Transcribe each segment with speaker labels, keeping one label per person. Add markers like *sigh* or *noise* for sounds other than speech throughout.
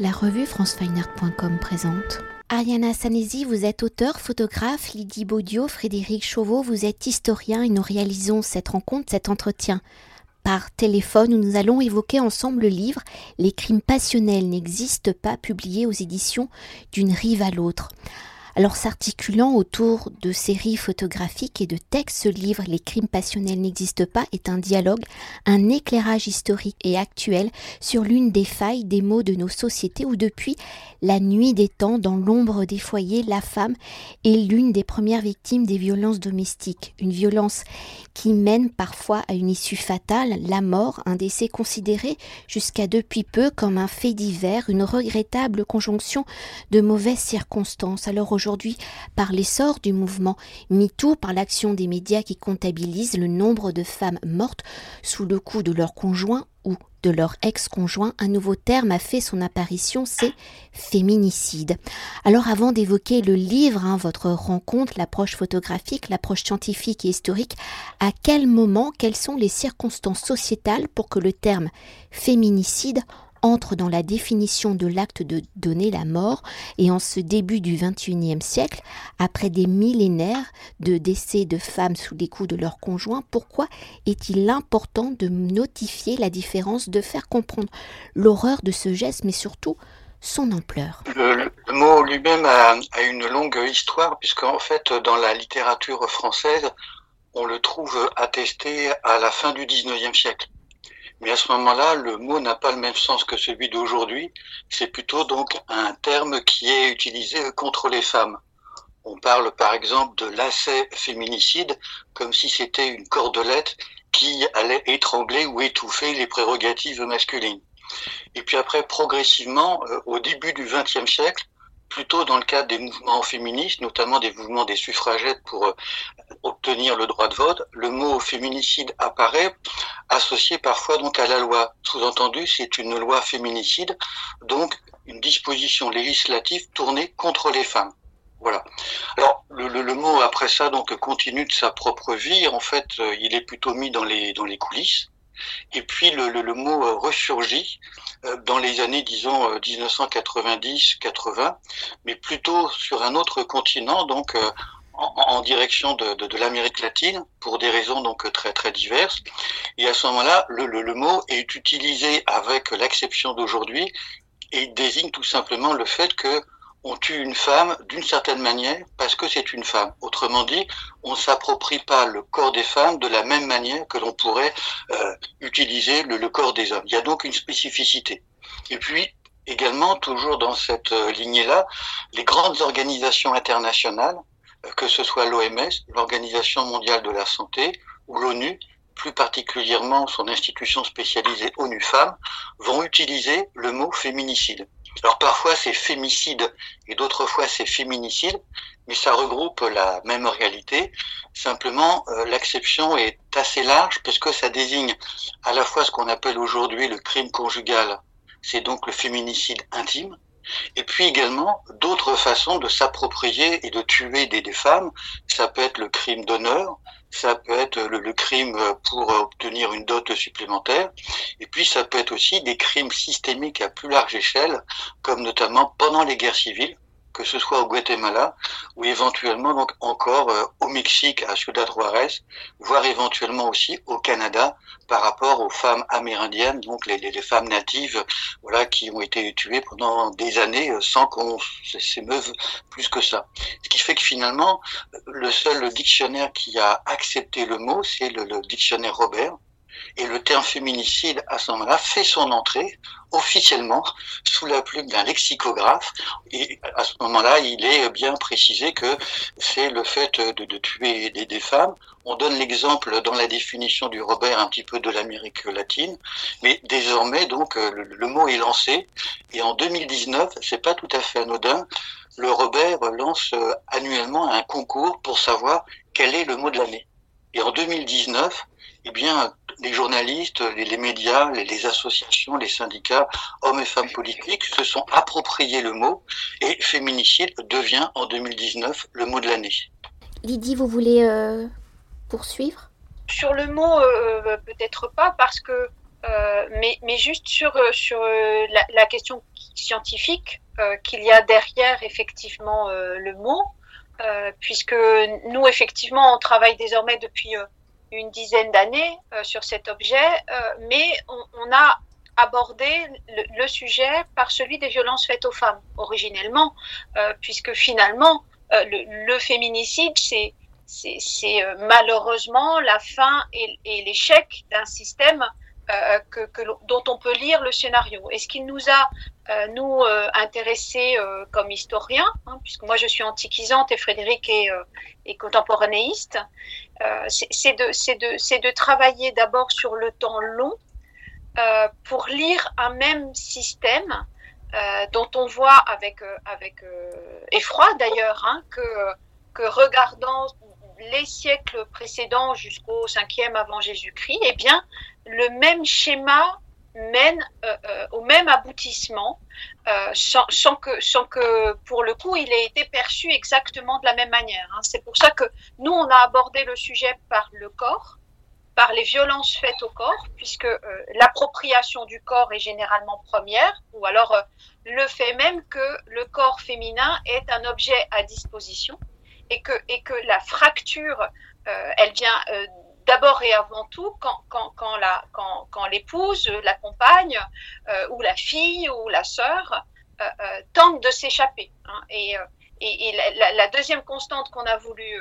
Speaker 1: La revue francefineart.com présente. Ariana Sanesi, vous êtes auteur, photographe, Lydie Baudio, Frédéric Chauveau, vous êtes historien et nous réalisons cette rencontre, cet entretien par téléphone où nous allons évoquer ensemble le livre Les crimes passionnels n'existent pas, publié aux éditions d'une rive à l'autre. Alors s'articulant autour de séries photographiques et de textes, ce livre Les crimes passionnels n'existent pas est un dialogue, un éclairage historique et actuel sur l'une des failles des mots de nos sociétés où depuis la nuit des temps, dans l'ombre des foyers, la femme est l'une des premières victimes des violences domestiques. Une violence qui mène parfois à une issue fatale, la mort, un décès considéré jusqu'à depuis peu comme un fait divers, une regrettable conjonction de mauvaises circonstances. Alors aujourd'hui, par l'essor du mouvement MeToo, par l'action des médias qui comptabilisent le nombre de femmes mortes sous le coup de leur conjoint ou de leur ex-conjoint, un nouveau terme a fait son apparition, c'est féminicide. Alors avant d'évoquer le livre, hein, votre rencontre, l'approche photographique, l'approche scientifique et historique, à quel moment, quelles sont les circonstances sociétales pour que le terme féminicide entre dans la définition de l'acte de donner la mort et en ce début du XXIe siècle, après des millénaires de décès de femmes sous les coups de leurs conjoints, pourquoi est-il important de notifier la différence, de faire comprendre l'horreur de ce geste, mais surtout son ampleur?
Speaker 2: Le, mot lui-même a, a, une longue histoire, puisqu'en fait, dans la littérature française, on le trouve attesté à la fin du XIXe siècle. Mais à ce moment-là, le mot n'a pas le même sens que celui d'aujourd'hui. C'est plutôt donc un terme qui est utilisé contre les femmes. On parle par exemple de lacet féminicide comme si c'était une cordelette qui allait étrangler ou étouffer les prérogatives masculines. Et puis après, progressivement, euh, au début du XXe siècle, plutôt dans le cadre des mouvements féministes, notamment des mouvements des suffragettes pour euh, obtenir le droit de vote, le mot féminicide apparaît associé parfois donc à la loi. Sous-entendu, c'est une loi féminicide, donc une disposition législative tournée contre les femmes. Voilà. Alors le, le, mot après ça donc continue de sa propre vie. En fait, euh, il est plutôt mis dans les dans les coulisses. Et puis le, le, le mot euh, ressurgit dans les années, disons, 1990-80, mais plutôt sur un autre continent, donc en, direction de, de, de l'Amérique latine pour des raisons donc très très diverses. Et à ce moment-là, le, le, le mot est utilisé avec l'acception d'aujourd'hui et désigne tout simplement le fait que on tue une femme d'une certaine manière parce que c'est une femme. Autrement dit, on ne s'approprie pas le corps des femmes de la même manière que l'on pourrait euh, utiliser le, corps des hommes. Il y a donc une spécificité. Et puis, également, toujours dans cette euh, lignée-là, les grandes organisations internationales que ce soit l'OMS, l'Organisation mondiale de la santé ou l'ONU, plus particulièrement son institution spécialisée ONU Femmes, vont utiliser le mot féminicide. Alors parfois c'est fémicide et d'autres fois c'est féminicide, mais ça regroupe la même réalité. Simplement, euh, l'acception est assez large parce que ça désigne à la fois ce qu'on appelle aujourd'hui le crime conjugal, c'est donc le féminicide intime, et puis également d'autres façons de s'approprier et de tuer des, femmes. Ça peut être le crime d'honneur, ça peut être le, le, crime pour obtenir une dot supplémentaire, et puis ça peut être aussi des crimes systémiques à plus large échelle, comme notamment pendant les guerres civiles que ce soit au Guatemala ou éventuellement encore euh, au Mexique à Ciudad Juarez, voire éventuellement aussi au Canada par rapport aux femmes amérindiennes, donc les, femmes natives, qui ont été tuées pendant des années euh, sans qu'on s'émeuve plus que ça. Ce qui fait que finalement, le seul dictionnaire qui a accepté le mot, c'est le dictionnaire Robert, et le terme féminicide, à ce moment-là, fait son entrée officiellement sous la plume d'un lexicographe. Et à ce moment-là, il est bien précisé que c'est le fait de, tuer des, femmes. On donne l'exemple dans la définition du Robert un petit peu de l'Amérique latine, mais désormais, donc, le, le, mot est lancé. Et en 2019, c'est pas tout à fait anodin, le Robert lance annuellement un concours pour savoir quel est le mot de l'année. Et en 2019, eh bien, les journalistes, les, les médias, les, les, associations, les syndicats, hommes et femmes politiques se sont appropriés le mot et féminicide devient en 2019 le mot de l'année.
Speaker 1: Lydie, vous voulez euh, poursuivre?
Speaker 3: Sur le mot, euh, peut-être pas, parce que mais, mais juste sur, sur la, la, question scientifique qu'il y a derrière effectivement le mot, puisque nous effectivement on travaille désormais depuis une dizaine d'années sur cet objet, mais on, on a aborder le, sujet par celui des violences faites aux femmes originellement, euh, puisque finalement euh, le, féminicide c'est euh, malheureusement la fin et, l'échec d'un système que, que, dont on peut lire le scénario. Et ce qui nous a, nous, intéressés comme historiens, hein, puisque moi je suis antiquisante et Frédéric est, est contemporanéiste, c'est de, de, de travailler d'abord sur le temps long, euh, pour lire un même système euh, dont on voit avec, euh, avec effroi d'ailleurs hein, que, que regardant les siècles précédents jusqu'au 5e avant Jésus-Christ, eh bien, le même schéma mène au même aboutissement sans, sans, que, sans que, pour le coup, il ait été perçu exactement de la même manière. Hein. C'est pour ça que nous, on a abordé le sujet par le corps, par les violences faites au corps, puisque euh, l'appropriation du corps est généralement première, ou alors euh, le fait même que le corps féminin est un objet à disposition et que, et que la fracture, euh, elle vient d'abord et avant tout quand, l'épouse, la compagne, ou la fille, ou la sœur tente de s'échapper. Hein. et, la, deuxième constante qu'on a voulu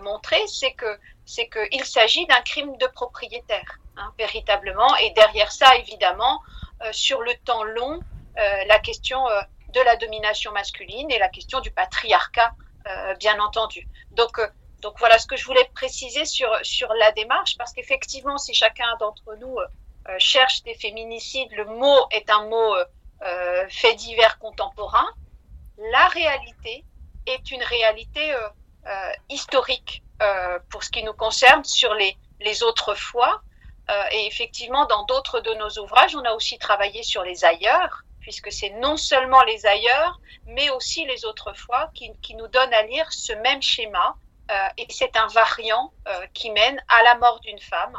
Speaker 3: montrer, c'est que c'est qu'il s'agit d'un crime de propriétaire, hein, véritablement. Et derrière ça, évidemment, euh, sur le temps long, euh, la question euh, de la domination masculine et la question du patriarcat, bien entendu. Donc, donc voilà ce que je voulais préciser sur, sur la démarche, parce qu'effectivement, si chacun d'entre nous cherche des féminicides, le mot est un mot fait divers contemporain. La réalité est une réalité historique euh, pour ce qui nous concerne sur les, les autres fois. Euh, et effectivement, dans d'autres de nos ouvrages, on a aussi travaillé sur les ailleurs, puisque c'est non seulement les ailleurs, mais aussi les autres fois qui, qui nous donnent à lire ce même schéma. Euh, et c'est un variant qui mène à la mort d'une femme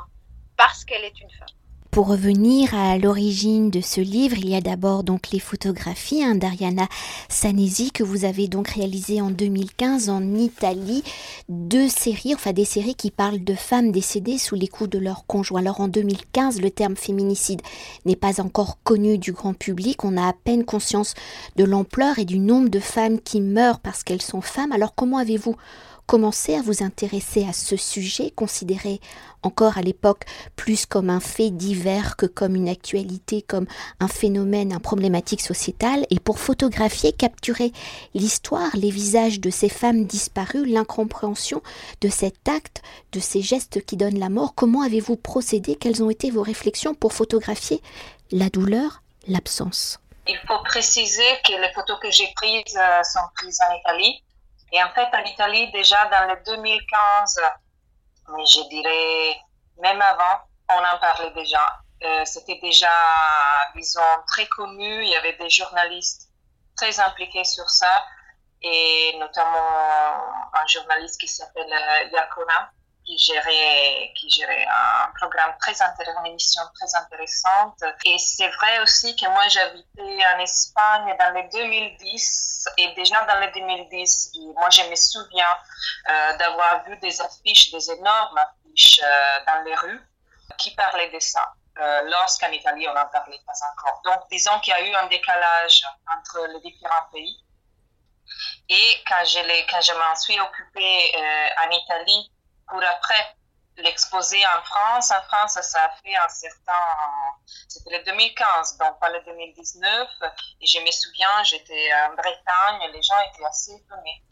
Speaker 3: parce qu'elle est une femme.
Speaker 1: Pour revenir à l'origine de ce livre, il y a d'abord donc les photographies hein, d'Ariana Sanesi que vous avez donc réalisées en 2015 en Italie, deux séries, enfin des séries qui parlent de femmes décédées sous les coups de leur conjoint. Alors en 2015, le terme féminicide n'est pas encore connu du grand public, on a à peine conscience de l'ampleur et du nombre de femmes qui meurent parce qu'elles sont femmes. Alors comment avez-vous commencé à vous intéresser à ce sujet, considéré encore à l'époque plus comme un fait divers que comme une actualité, comme un phénomène, un problématique sociétale, et pour photographier, capturer l'histoire, les visages de ces femmes disparues, l'incompréhension de cet acte, de ces gestes qui donnent la mort, comment avez-vous procédé? Quelles ont été vos réflexions pour photographier la douleur, l'absence?
Speaker 4: Il faut préciser que les photos que j'ai prises euh, sont prises en Italie et en fait, en Italie, déjà dans le 2015, mais je dirais même avant, on en parlait déjà. Euh, C'était déjà, disons, très connu. Il y avait des journalistes très impliqués sur ça, et notamment un journaliste qui s'appelle euh, Iacona, qui gérait, qui gérait un programme très intéressant, une émission très intéressante. Et c'est vrai aussi que moi, j'habitais en Espagne dans les 2010. Et déjà dans les 2010, moi, je me souviens euh, d'avoir vu des affiches, des énormes affiches euh, dans les rues qui parlaient de ça. Euh, lorsqu'en Italie, on n'en parlait pas encore. Donc, disons qu'il y a eu un décalage entre les différents pays. Et quand je, quand je m'en suis occupée en Italie, pour après l'exposer en France. En France, ça a fait un certain, c'était le 2015, donc pas le 2019. Et je me souviens, j'étais en Bretagne, les gens étaient assez étonnés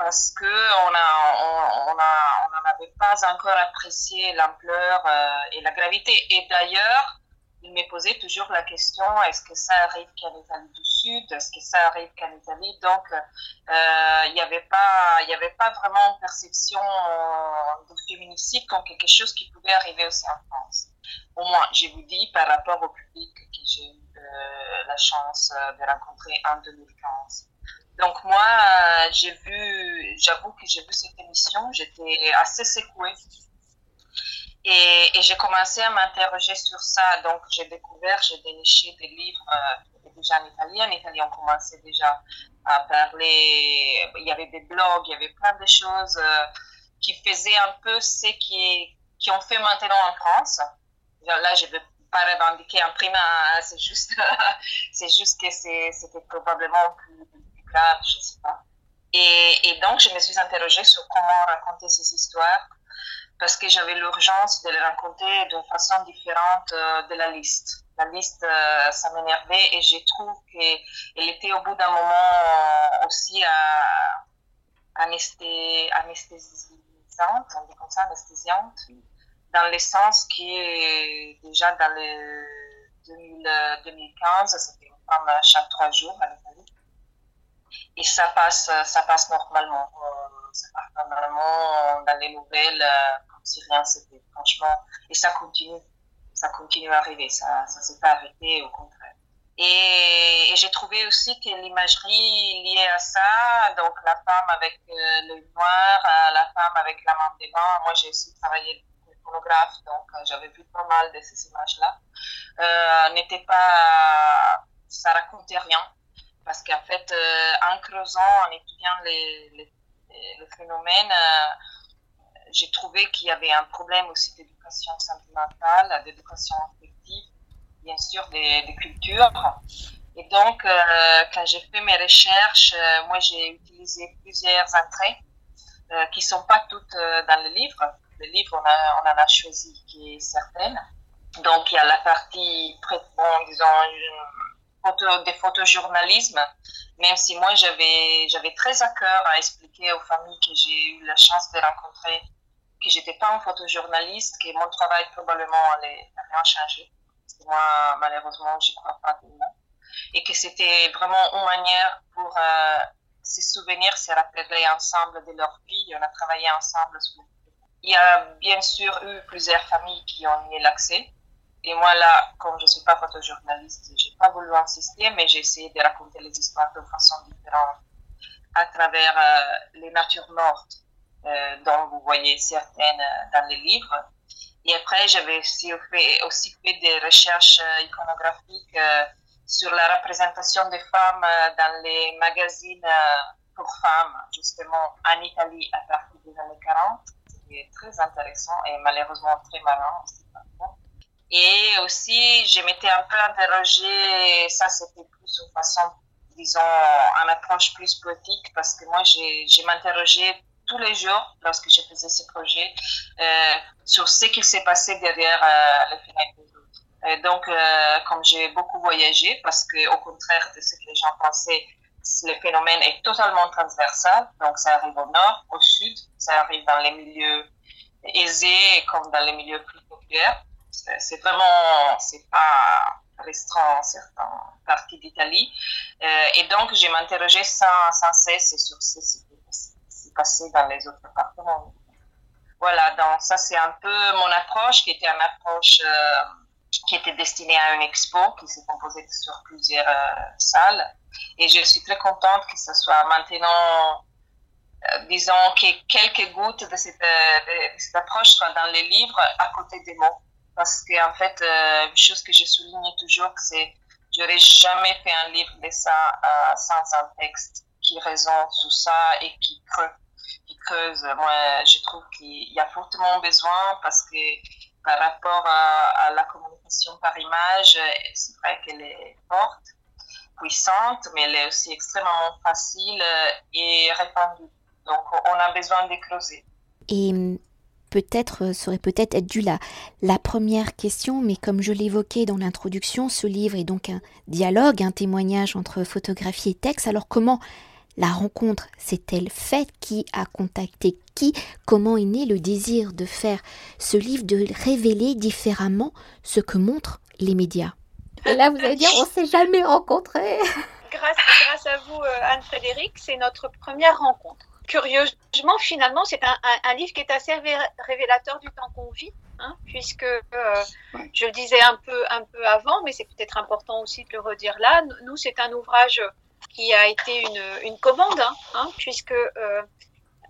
Speaker 4: parce que on on, on n'en avait pas encore apprécié l'ampleur euh, et la gravité. Et d'ailleurs, il me posait toujours la question est-ce que ça arrive qu'en Italie du Sud Est-ce que ça arrive qu'en Italie Donc, euh, il n'y avait pas, vraiment une perception euh, de féminicide comme quelque chose qui pouvait arriver aussi en France. Au moins, je vous dis par rapport au public que j'ai eu euh, la chance de rencontrer en 2015. Donc moi, j'ai vu, j'avoue que j'ai vu cette émission, j'étais assez secouée Et, j'ai commencé à m'interroger sur ça. Donc, j'ai découvert, j'ai déniché des livres euh, déjà en italien. En italien, on commençait déjà à parler. Il y avait des blogs, il y avait plein de choses euh, qui faisaient un peu ce qui, qui ont fait maintenant en France. Là, je ne veux pas revendiquer un prima, hein, *laughs* c'est juste, *laughs* c'est juste que c'était probablement plus, plus, grave, je ne sais pas. Et, et donc, je me suis interrogée sur comment raconter ces histoires parce que j'avais l'urgence de les raconter d'une façon différente euh, de la liste. La liste, euh, ça m'énervait et je trouve qu'elle était au bout d'un moment euh, aussi anesthésiante, on dit comme ça, anesthésiante, dans le sens qui est déjà dans le 2015, c'était une femme chaque trois jours à l'Italie. Et ça passe, ça passe normalement. Ça passe normalement dans les nouvelles si rien c'était franchement et ça continue. Ça continue à arriver. Ça ça s'est pas arrêté au contraire. Et, j'ai trouvé aussi que l'imagerie liée à ça. Donc la femme avec euh, le noir euh, la femme avec la main devant moi j'ai aussi travaillé comme photographe donc euh, j'avais vu pas mal de ces images là n'était pas ça racontait rien. Parce qu'en fait en creusant en étudiant les, les, le phénomène j'ai trouvé qu'il y avait un problème aussi d'éducation sentimentale, d'éducation affective, bien sûr des, des cultures. Et donc, euh, quand j'ai fait mes recherches, euh, moi j'ai utilisé plusieurs entrées euh, qui sont pas toutes dans le livre. Le livre, on, a, on en a choisi qui est certaine. Donc, il y a la partie, bon, disons, photo, des photojournalisme, même si moi j'avais très à cœur à expliquer aux familles que j'ai eu la chance de rencontrer que j'étais pas un photojournaliste, que mon travail probablement allait rien changer. Moi, malheureusement, j'y crois pas tellement. Et que c'était vraiment une manière pour euh, se souvenir, se rappeler ensemble de leur vie. On a travaillé ensemble. Il y a bien sûr eu plusieurs familles qui ont eu l'accès. Et moi, là, comme je suis pas photojournaliste, j'ai pas voulu insister, mais j'ai essayé de raconter les histoires de façon différente à travers euh, les natures mortes dont vous voyez certaines euh, dans les livres. Et après, j'avais aussi fait, des recherches euh, iconographiques sur la représentation des femmes dans les magazines pour femmes, justement en Italie à partir des années 40. C'était très intéressant et malheureusement très marrant. Et aussi, je m'étais un peu interrogée, ça c'était plus une façon, disons, en approche plus poétique, parce que moi, j'ai m'interrogeais tous les jours lorsque je faisais ce projet euh, sur ce qui s'est passé derrière euh, le phénomène des autres. Et donc, euh, comme j'ai beaucoup voyagé, parce que au contraire de ce que les gens pensaient, le phénomène est totalement transversal. Donc, ça arrive au nord, au sud, ça arrive dans les milieux aisés comme dans les milieux plus populaires. C'est vraiment, c'est pas restreint en certaines parties d'Italie. et donc, je m'interrogeais sans, cesse sur ce dans les autres appartements. Voilà, donc ça c'est un peu mon approche qui était une approche euh, qui était destinée à une expo qui s'est composée sur plusieurs euh, salles. Et je suis très contente que ce soit maintenant, euh, disons, que quelques gouttes de cette, cette, approche soient dans les livres à côté des mots. Parce qu'en en fait, une chose que je souligne toujours, c'est j'aurais jamais fait un livre de ça sans un texte qui résonne sur ça et qui creuse creuse. Moi, je trouve qu'il y a fortement besoin parce que par rapport à, la communication par image, c'est vrai qu'elle est forte, puissante, mais elle est aussi extrêmement facile et répandue. Donc, on a besoin de creuser.
Speaker 1: Et hum, peut-être euh, serait peut-être être dû la, la première question, mais comme je l'évoquais dans l'introduction, ce livre est donc un dialogue, un témoignage entre photographie et texte. Alors comment la rencontre s'est-elle faite? Qui a contacté qui? Comment est né le désir de faire ce livre, de révéler différemment ce que montrent les médias? Et là, vous allez dire, on s'est jamais rencontrés. *laughs*
Speaker 3: Grâce, grâce à vous, euh, Anne-Frédéric, c'est notre première rencontre. Curieusement, finalement, c'est un, livre qui est assez révélateur du temps qu'on vit. Hein, puisque euh, je le disais un peu, un peu avant, mais c'est peut-être important aussi de le redire là. Nous, c'est un ouvrage qui a été une, une commande, hein, puisque euh,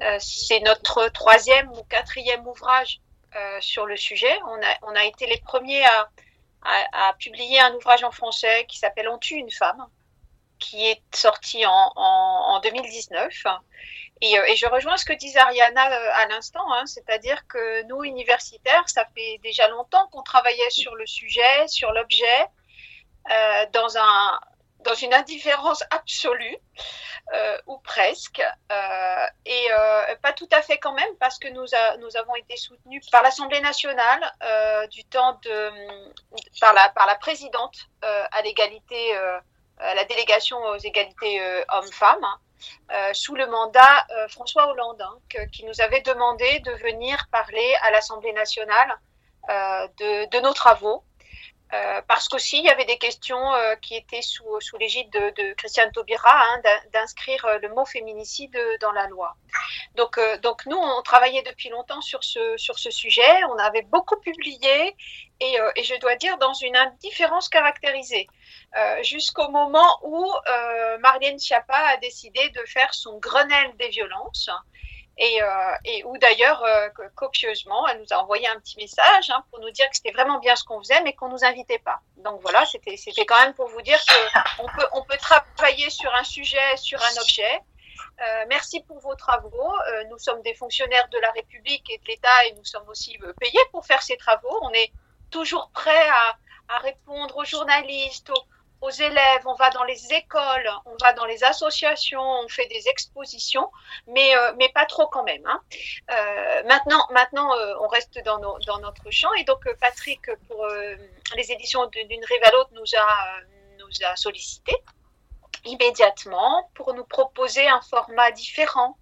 Speaker 3: euh, c'est notre troisième ou quatrième ouvrage sur le sujet. On a, on a été les premiers à, à, publier un ouvrage en français qui s'appelle On tue une femme, qui est sorti en, en, en 2019. Et, je rejoins ce que disait Ariana à l'instant, hein, c'est-à-dire que nous, universitaires, ça fait déjà longtemps qu'on travaillait sur le sujet, sur l'objet, euh, dans, un, dans une indifférence absolue, euh, ou presque, euh, et euh, pas tout à fait quand même, parce que nous, avons été soutenus par l'Assemblée nationale du temps de, par, la, par la présidente à l'égalité, à la délégation aux égalités hommes-femmes. Hein, sous le mandat François Hollande, hein, qui nous avait demandé de venir parler à l'Assemblée nationale de, nos travaux euh, parce qu'aussi il y avait des questions euh, qui étaient sous, sous l'égide de, Christiane Taubira hein, d'inscrire euh, le mot féminicide dans la loi. Donc, donc nous, on travaillait depuis longtemps sur ce, sur ce sujet, on avait beaucoup publié et, et je dois dire dans une indifférence caractérisée, jusqu'au moment où Marlène Schiappa a décidé de faire son Grenelle des violences et, euh, où d'ailleurs euh, copieusement, elle nous a envoyé un petit message hein, pour nous dire que c'était vraiment bien ce qu'on faisait, mais qu'on nous invitait pas. Donc voilà, c'était c'était quand même pour vous dire qu'on peut on peut travailler sur un sujet, sur un objet. Euh, merci pour vos travaux. Euh, nous sommes des fonctionnaires de la République et de l'État et nous sommes aussi euh, payés pour faire ces travaux. On est toujours prêts à, à répondre aux journalistes, aux, aux élèves, on va dans les écoles, on va dans les associations, on fait des expositions, mais, euh, mais pas trop quand même. Hein. Euh, maintenant, maintenant euh, on reste dans, dans, notre champ et donc Patrick, pour les éditions d'une rive à l'autre, nous a, nous a sollicité immédiatement pour nous proposer un format différent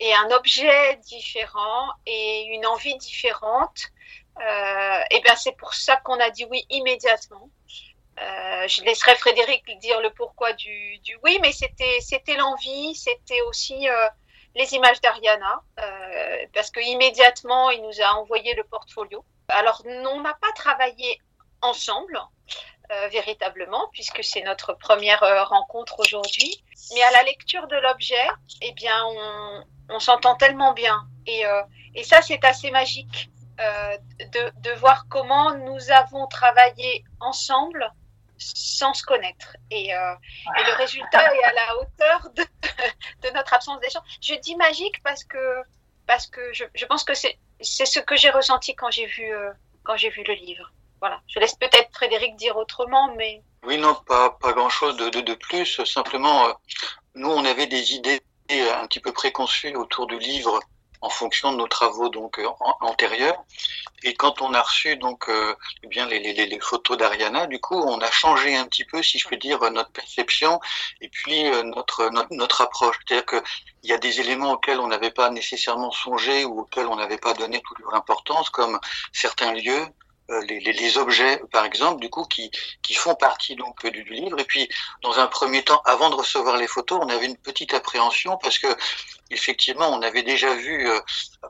Speaker 3: et un objet différent et une envie différente. et bien c'est pour ça qu'on a dit oui immédiatement. Euh, je laisserai Frédéric dire le pourquoi du, oui, mais c'était l'envie, c'était aussi euh, les images d'Ariana, euh, parce que immédiatement il nous a envoyé le portfolio. Alors on n'a pas travaillé ensemble véritablement, puisque c'est notre première rencontre aujourd'hui, mais à la lecture de l'objet, eh bien on, s'entend tellement bien, et, ça c'est assez magique. De voir comment nous avons travaillé ensemble sans se connaître. Et, euh, et, le résultat est à la hauteur de, *laughs* de notre absence d'échange. Je dis magique parce que, parce que je, je pense que c'est ce que j'ai ressenti quand j'ai vu, euh, quand j'ai vu le livre. Voilà. Je laisse peut-être Frédéric dire autrement, mais.
Speaker 2: Oui, non, pas, pas grand-chose de, de, de, plus. Simplement, euh, nous, on avait des idées un petit peu préconçues autour du livre en fonction de nos travaux donc euh, antérieurs. Et quand on a reçu donc euh, eh bien les, les, les photos d'Ariana, du coup, on a changé un petit peu, si je peux dire, notre perception et puis euh, notre, notre, notre approche. C'est-à-dire que il y a des éléments auxquels on n'avait pas nécessairement songé ou auxquels on n'avait pas donné toute leur importance, comme certains lieux, les, les, objets, par exemple, du coup, qui, qui font partie donc du, du, livre. Et puis, dans un premier temps, avant de recevoir les photos, on avait une petite appréhension parce que, effectivement, on avait déjà vu euh,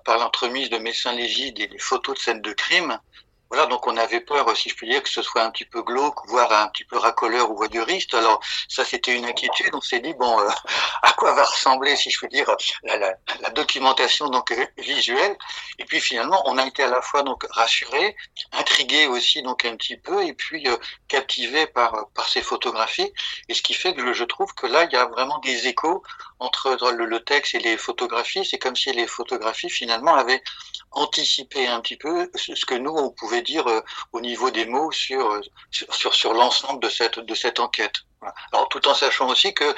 Speaker 2: par l'entremise de Messin Lévy des, des, photos de scènes de crime voilà, donc on avait peur, si je puis dire, que ce soit un petit peu glauque, voire un petit peu racoleur ou voyeuriste. Alors ça, c'était une inquiétude. On s'est dit bon, euh, *laughs* à quoi va ressembler, si je puis dire, la, documentation donc visuelle. Et puis finalement, on a été à la fois donc rassuré, intrigué aussi donc un petit peu, et puis euh, captivé par par ces photographies. Et ce qui fait que je trouve que là, il y a vraiment des échos entre le, texte et les photographies. C'est comme si les photographies finalement avaient anticipé un petit peu ce que nous on pouvait dire euh, au niveau des mots sur euh, sur sur, l'ensemble de cette de cette enquête. Alors tout en sachant aussi que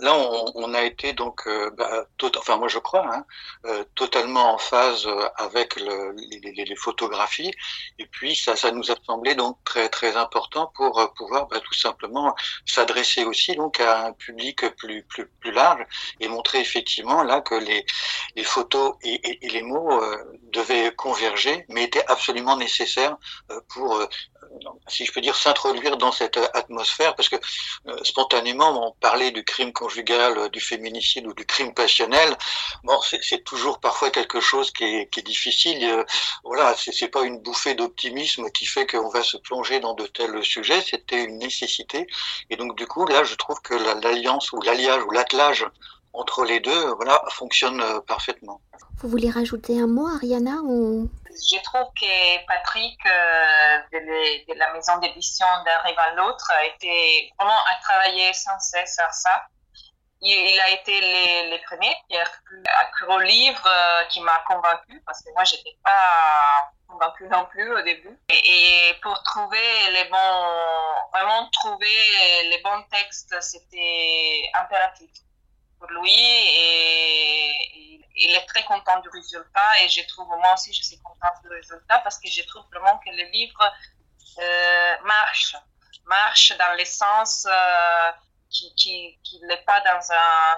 Speaker 2: là, on, a été donc, euh, bah, enfin moi je crois, hein, euh, totalement en phase avec le, les, photographies. Et puis ça, ça nous a semblé donc très très important pour pouvoir bah, tout simplement s'adresser aussi donc à un public plus plus plus large et montrer effectivement là que les les photos et, les mots devaient converger, mais étaient absolument nécessaires pour si je peux dire, s'introduire dans cette atmosphère, parce que euh, spontanément, on parlait du crime conjugal, euh, du féminicide ou du crime passionnel. Bon, c'est toujours parfois quelque chose qui est, difficile. Euh, voilà, c'est pas une bouffée d'optimisme qui fait qu'on va se plonger dans de tels sujets. C'était une nécessité. Et donc, du coup, là, je trouve que l'alliance ou l'alliage ou l'attelage entre les deux, voilà, fonctionne parfaitement.
Speaker 1: Vous voulez rajouter un mot, Ariana ou...
Speaker 4: Je trouve que Patrick de, la maison d'édition d'un rêve à l'autre a été vraiment à travailler sans cesse sur ça. Il, a été les, les premiers qui a cru, au livre euh, qui m'a convaincu parce que moi j'étais pas convaincue non plus au début. Et, pour trouver les bons vraiment trouver les bons textes c'était impératif pour lui et, il est très content du résultat et je trouve moi aussi je suis contente du résultat parce que je trouve vraiment que le livre euh, marche marche dans le sens euh, qui, qui, n'est pas dans un,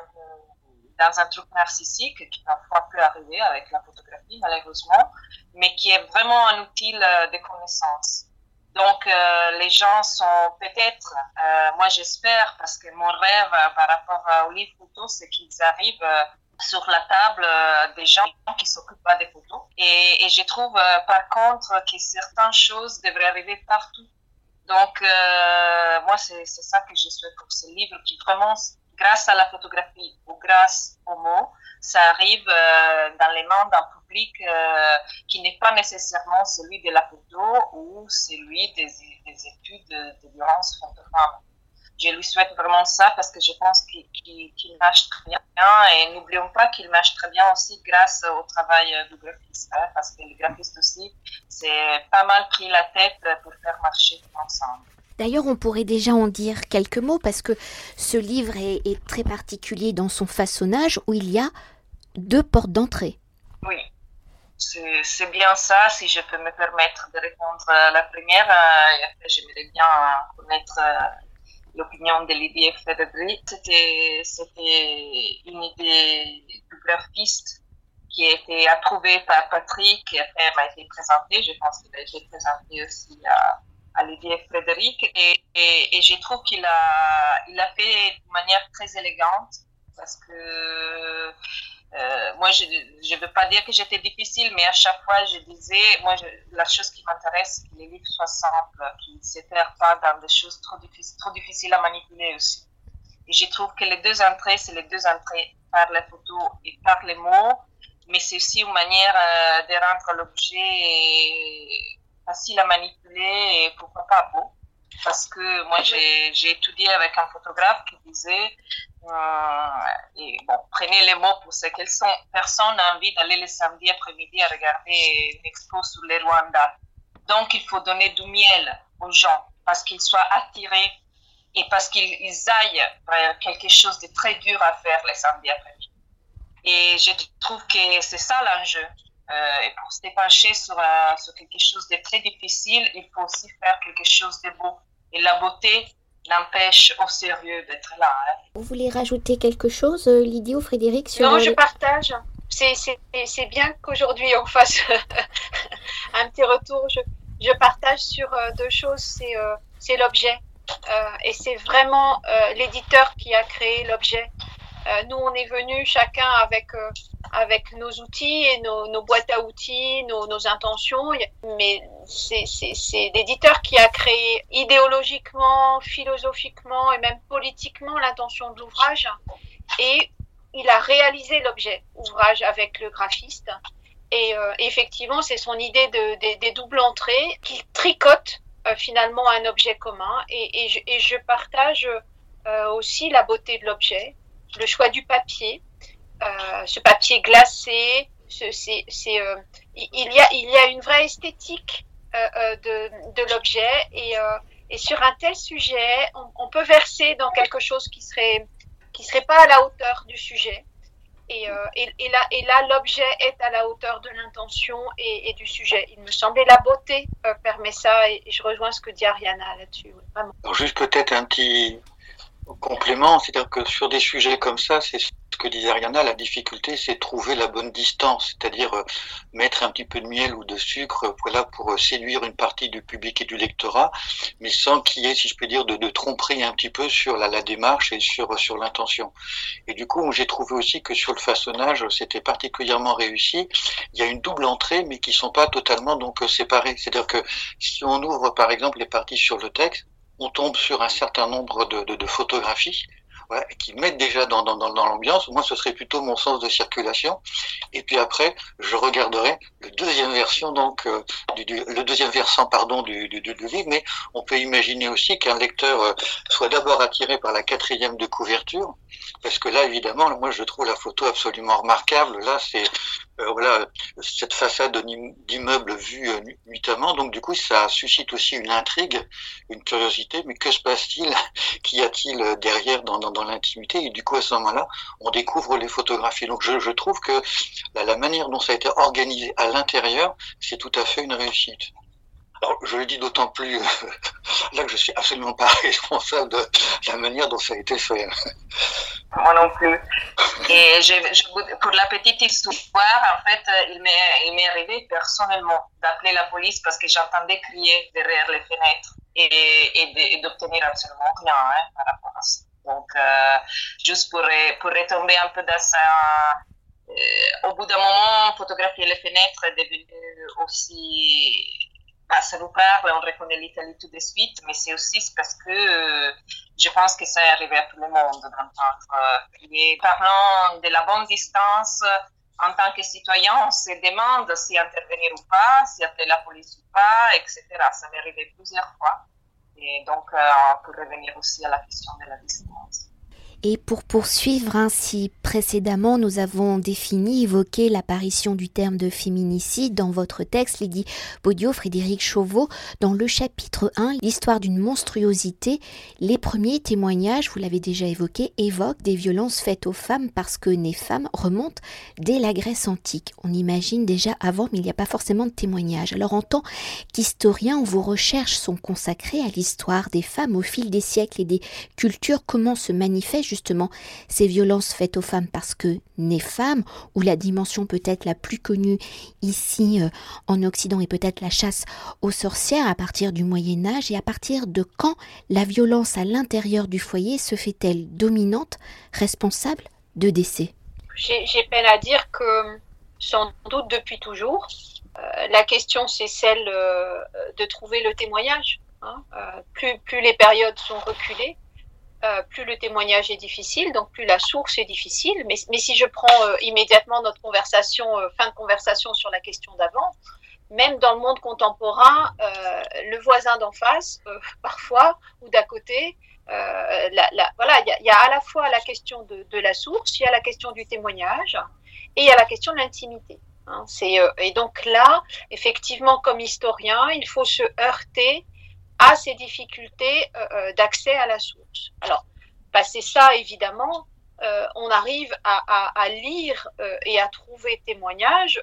Speaker 4: dans un truc narcissique, qui parfois peut arriver avec la photographie, malheureusement, mais qui est vraiment un outil euh, de connaissance. Donc, euh, les gens sont peut-être, euh, moi j'espère, parce que mon rêve par rapport au livre photo, c'est qu'ils arrivent sur la table des gens qui s'occupent pas des photos. Et, je trouve par contre que certaines choses devraient arriver partout donc, euh, moi, c'est ça que je souhaite pour ce livre, qui vraiment, grâce à la photographie ou grâce aux mots, ça arrive euh, dans les mains d'un public euh, qui n'est pas nécessairement celui de la photo ou celui des, des études de, violence contre je lui souhaite vraiment ça parce que je pense qu'il marche très bien. Et n'oublions pas qu'il marche très bien aussi grâce au travail du graphiste, hein, parce que le graphiste aussi s'est pas mal pris la tête pour faire marcher tout ensemble.
Speaker 1: D'ailleurs, on pourrait déjà en dire quelques mots parce que ce livre est, très particulier dans son façonnage où il y a deux portes d'entrée.
Speaker 4: Oui, c'est bien ça. Si je peux me permettre de répondre à la première, euh, et après j'aimerais bien connaître euh, l'opinion de Lydie Frédéric. C'était, une idée du graphiste qui a été approuvée par Patrick et après m'a été présentée. Je pense qu'il a été présenté aussi à, Lydie Frédéric et, et, je trouve qu'il a, il a fait de manière très élégante parce que euh, moi, je ne veux pas dire que j'étais difficile, mais à chaque fois, je disais, moi, la chose qui m'intéresse, c'est que les livres soient simples, qu'ils ne se perdent pas dans des choses trop, difficiles, trop difficiles à manipuler aussi. Et je trouve que les deux entrées, c'est les deux entrées par les photos et par les mots, mais c'est aussi une manière euh, de rendre l'objet facile à manipuler et pourquoi pas beau. Parce que moi, j'ai étudié avec un photographe qui disait et bon, prenez les mots pour ce qu'elles sont. Personne n'a envie d'aller le samedi après-midi à regarder une expo sur les Rwanda. Donc, il faut donner du miel aux gens parce qu'ils soient attirés et parce qu'ils aillent vers quelque chose de très dur à faire le samedi après-midi. Et je trouve que c'est ça l'enjeu. Euh, et pour se pencher sur, euh, sur quelque chose de très difficile, il faut aussi faire quelque chose de beau. Et la beauté, n'empêche au sérieux d'être là. Hein.
Speaker 1: Vous voulez rajouter quelque chose, euh, Lydie ou Frédéric sur
Speaker 3: Non, je partage. C'est bien qu'aujourd'hui on fasse *laughs* un petit retour. Je, je partage sur euh, deux choses. C'est euh, l'objet. et c'est vraiment l'éditeur qui a créé l'objet. Euh, nous, on est venus chacun avec, euh, avec nos outils et nos, boîtes à outils, nos, intentions, mais c'est l'éditeur qui a créé idéologiquement, philosophiquement et même politiquement l'intention de l'ouvrage et il a réalisé l'objet ouvrage avec le graphiste. Et euh, effectivement, c'est son idée de, des doubles entrées qui tricote finalement un objet commun. Et, je, partage aussi la beauté de l'objet le choix du papier, euh, ce papier glacé, euh, il, y a, une vraie esthétique euh, de, l'objet et, sur un tel sujet, on, peut verser dans quelque chose qui serait qui serait pas à la hauteur du sujet. Et là, l'objet est à la hauteur de l'intention et, du sujet. Il me semblait la beauté permet ça, et, je rejoins ce que dit Ariana là-dessus.
Speaker 2: juste peut-être un petit, complément, c'est-à-dire que sur des sujets comme ça, c'est ce que disait Ariana, la difficulté, c'est trouver la bonne distance, c'est-à-dire euh, mettre un petit peu de miel ou de sucre, euh, voilà, pour euh, séduire une partie du public et du lectorat, mais sans qu'il y ait, si je peux dire, de, de tromperie un petit peu sur la, la démarche et sur sur l'intention. Et du coup, j'ai trouvé aussi que sur le façonnage, c'était particulièrement réussi. Il y a une double entrée, mais qui sont pas totalement donc séparées. C'est-à-dire que si on ouvre par exemple les parties sur le texte, on tombe sur un certain nombre de, photographies qui mettent déjà dans, l'ambiance. Moi, ce serait plutôt mon sens de circulation. Et puis après, je regarderai le deuxième version, donc euh, du, le deuxième versant, pardon, du, du, du, livre. Mais on peut imaginer aussi qu'un lecteur euh, soit d'abord attiré par la quatrième de couverture, parce que là, évidemment, moi, je trouve la photo absolument remarquable. Là, c'est euh, voilà cette façade d'immeuble vue euh, nuitamment. Donc du coup, ça suscite aussi une intrigue, une curiosité. Mais que se passe-t-il? *laughs* Qu'y a-t-il euh, derrière dans, dans, dans l'intimité? Et du coup, à ce moment-là, on découvre les photographies. Donc je, je trouve que la, la manière dont ça a été organisé à l'intérieur, c'est tout à fait une réussite. Je le dis d'autant plus *laughs* là que je suis absolument pas *laughs* responsable de la manière dont ça a été fait.
Speaker 4: Moi non plus. Et pour la petite histoire, en fait, il m'est arrivé personnellement d'appeler la police parce que j'entendais crier derrière les fenêtres et, d'obtenir absolument rien hein, par rapport à ça. Donc, euh, juste pour, pour retomber un peu dans ça, euh, au bout d'un moment, photographier les fenêtres est devenu aussi bah, ça nous parle, on reconnaît l'Italie tout de suite, mais c'est aussi parce que euh, je pense que ça est arrivé à tout le monde d'entendre euh, parlant de la bonne distance, en tant que citoyen, on se demande si intervenir ou pas, si appeler la police ou pas, etc. Ça m'est arrivé plusieurs fois. Et donc, euh, peut revenir aussi à la question de la distance.
Speaker 1: Et pour poursuivre ainsi précédemment, nous avons défini, évoqué l'apparition du terme de féminicide dans votre texte, Lydie Baudio, Frédéric Chauveau, dans le chapitre 1, l'histoire d'une monstruosité. Les premiers témoignages, vous l'avez déjà évoqué, évoquent des violences faites aux femmes parce que les femmes remontent dès la Grèce antique. On imagine déjà avant, mais il n'y a pas forcément de témoignages. Alors en tant qu'historien, vos recherches sont consacrées à l'histoire des femmes au fil des siècles et des cultures, comment se manifestent justement ces violences faites aux femmes parce que nées femmes, ou la dimension peut-être la plus connue ici euh, en Occident est peut-être la chasse aux sorcières à partir du Moyen Âge et à partir de quand la violence à l'intérieur du foyer se fait-elle dominante, responsable de décès?
Speaker 3: J'ai peine à dire que sans doute depuis toujours. Euh, la question c'est celle euh, de trouver le témoignage. Hein. plus les périodes sont reculées, euh, plus le témoignage est difficile, donc plus la source est difficile. Mais, si je prends euh, immédiatement notre conversation, euh, fin de conversation sur la question d'avant, même dans le monde contemporain, le voisin d'en face, *laughs* parfois, ou d'à côté, voilà, il y, a, à la fois la question de, la source, il y a la question du témoignage, et il y a la question de l'intimité. Hein, et donc là, effectivement, comme historien, il faut se heurter à ces difficultés euh, euh, d'accès à la source. Alors, passer ça, évidemment, euh, on arrive à, lire et à trouver témoignages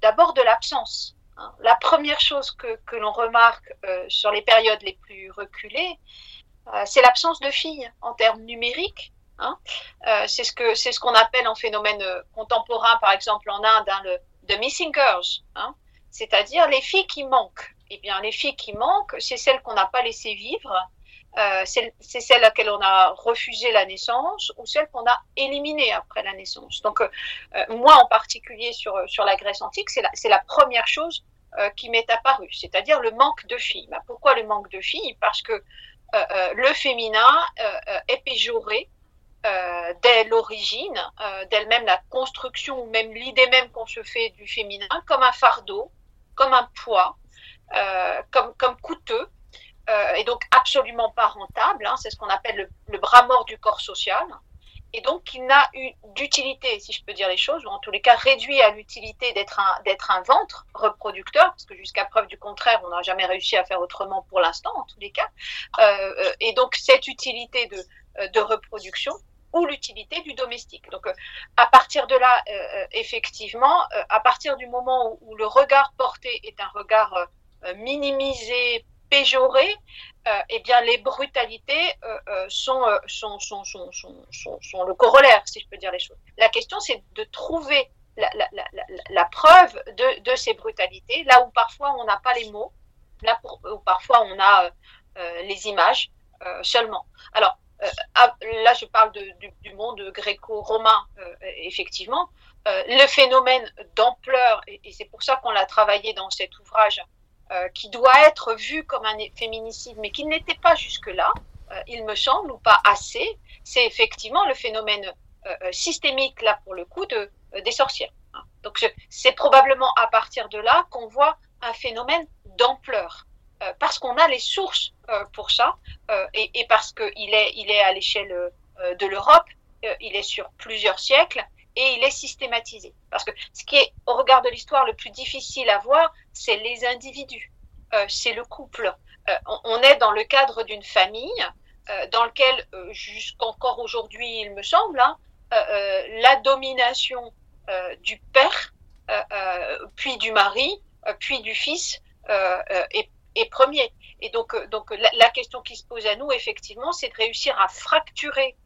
Speaker 3: d'abord de l'absence. Hein. La première chose que, que l'on remarque sur les périodes les plus reculées, c'est l'absence de filles en termes numériques. Hein. c'est ce que c'est ce qu'on appelle en phénomène contemporain, par exemple en Inde, hein, le the missing girls, hein. c'est-à-dire les filles qui manquent eh bien, les filles qui manquent, c'est celles qu'on n'a pas laissées vivre, euh, c'est celles à laquelle on a refusé la naissance ou celles qu'on a éliminées après la naissance. Donc, euh, moi en particulier sur, sur la Grèce antique, c'est la, la première chose euh, qui m'est apparue, c'est-à-dire le manque de filles. Ben, pourquoi le manque de filles? Parce que euh, euh, le féminin euh, est péjoré dès l'origine, d'elle-même la construction ou même l'idée même qu'on se fait du féminin comme un fardeau, comme un poids, euh, comme, comme coûteux euh, et donc absolument pas rentable. Hein, c'est ce qu'on appelle le, bras mort du corps social. Et donc, il n'a eu d'utilité, si je peux dire les choses, ou en tous les cas réduit à l'utilité d'être un, un ventre reproducteur, parce que jusqu'à preuve du contraire, on n'a jamais réussi à faire autrement pour l'instant, en tous les cas. Euh, et donc, cette utilité de, de reproduction ou l'utilité du domestique. Donc, euh, à partir de là, euh, effectivement, euh, à partir du moment où, le regard porté est un regard euh, minimisé, péjoré, euh, eh bien les brutalités euh, sont, sont, sont, sont, le corollaire, si je peux dire les choses. La question, c'est de trouver la, la, la, la preuve de, de, ces brutalités, là où parfois on n'a pas les mots, là où parfois on a les images seulement. Alors, là, je parle du, du, monde gréco-romain, effectivement. le phénomène d'ampleur, et c'est pour ça qu'on l'a travaillé dans cet ouvrage, euh, qui doit être vu comme un féminicide, mais qui n'était pas jusque-là, euh, il me semble, ou pas assez, c'est effectivement le phénomène systémique, là pour le coup, de, des sorcières. Hein. Donc c'est probablement à partir de là qu'on voit un phénomène d'ampleur. parce qu'on a les sources pour ça et, et, parce qu'il est, il est à l'échelle de l'Europe, il est sur plusieurs siècles et il est systématisé. Parce que ce qui est, au regard de l'histoire, le plus difficile à voir, c'est les individus, euh, c'est le couple. Euh, on est dans le cadre d'une famille euh, dans lequel, jusqu'encore aujourd'hui, il me semble, hein, la domination du père, puis du mari, puis du fils est, est, premier. Et donc, donc la, question qui se pose à nous, effectivement, c'est de réussir à fracturer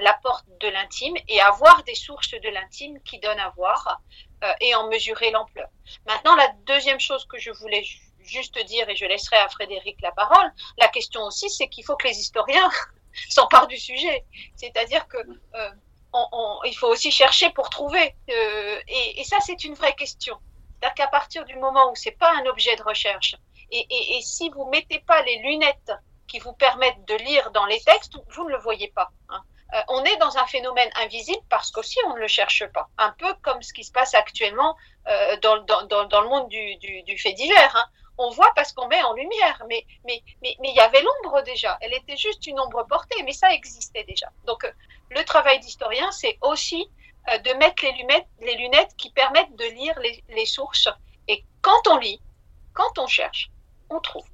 Speaker 3: la porte de l'intime et avoir des sources de l'intime qui donnent à voir euh, et en mesurer l'ampleur. Maintenant, la deuxième chose que je voulais juste dire, et je laisserai à Frédéric la parole, la question aussi, c'est qu'il faut que les historiens *laughs* s'emparent du sujet. C'est-à-dire que euh, il faut aussi chercher pour trouver. Et, ça, c'est une vraie question. C'est-à-dire qu'à partir du moment où c'est pas un objet de recherche, et, si vous mettez pas les lunettes qui vous permettent de lire dans les textes, vous ne le voyez pas. Hein. Euh, on est dans un phénomène invisible parce qu'aussi on ne le cherche pas. Un peu comme ce qui se passe actuellement euh, dans, dans, dans, le monde du, du, du fait divers. Hein. On voit parce qu'on met en lumière, mais mais mais mais il y avait l'ombre déjà. Elle était juste une ombre portée, mais ça existait déjà. Donc euh, le travail d'historien, c'est aussi de mettre les lunettes, les lunettes qui permettent de lire les, les sources. Et quand on lit, quand on cherche, on trouve.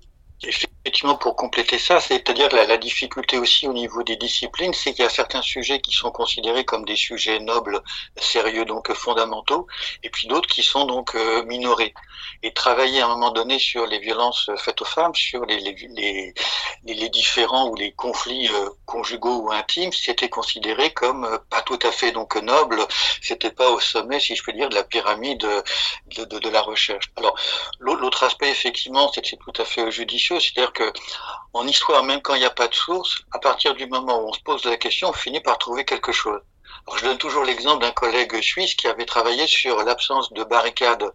Speaker 2: Effectivement, pour compléter ça, c'est-à-dire la, la, difficulté aussi au niveau des disciplines, c'est qu'il y a certains sujets qui sont considérés comme des sujets nobles, sérieux, donc fondamentaux, et puis d'autres qui sont donc euh, minorés. Et travailler à un moment donné sur les violences faites aux femmes, sur les, les, les, les différents ou les conflits euh, conjugaux ou intimes, c'était considéré comme euh, pas tout à fait donc noble, c'était pas au sommet, si je peux dire, de la pyramide de, de, de la recherche. Alors, l'autre aspect, effectivement, c'est que c'est tout à fait judicieux, c'est-à-dire que en histoire, même quand il n'y a pas de source, à partir du moment où on se pose la question, on finit par trouver quelque chose. Je donne toujours l'exemple d'un collègue suisse qui avait travaillé sur l'absence de barricades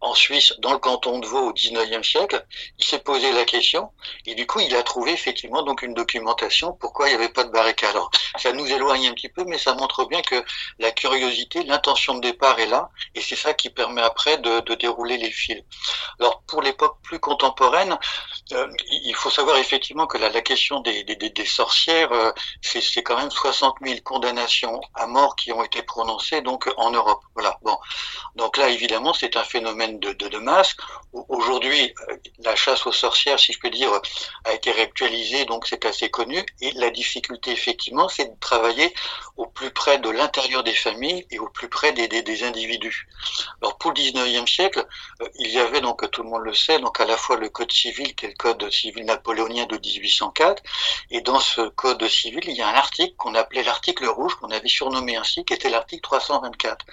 Speaker 2: en Suisse, dans le canton de Vaud au XIXe siècle, il s'est posé la question et du coup il a trouvé effectivement donc une documentation pourquoi il n'y avait pas de barricade. Alors ça nous éloigne un petit peu, mais ça montre bien que la curiosité, l'intention de départ est là et c'est ça qui permet après de, dérouler les fils. Alors pour l'époque plus contemporaine, euh, il faut savoir effectivement que la, question des sorcières, euh, c'est quand même 60 000 condamnations à mort qui ont été prononcées donc en Europe. Voilà. Bon, donc là évidemment c'est un phénomène de, de, masse. Aujourd'hui, euh, la chasse aux sorcières, si je peux dire, a été réactualisée, donc c'est assez connu. Et la difficulté, effectivement, c'est de travailler au plus près de l'intérieur des familles et au plus près des, des, des, individus. Alors pour le 19e siècle, euh, il y avait donc, tout le monde le sait, donc à la fois le code civil, qui est le code civil napoléonien de 1804, et dans ce code civil, il y a un article qu'on appelait l'article rouge, qu'on avait surnommé ainsi, qui était l'article 324.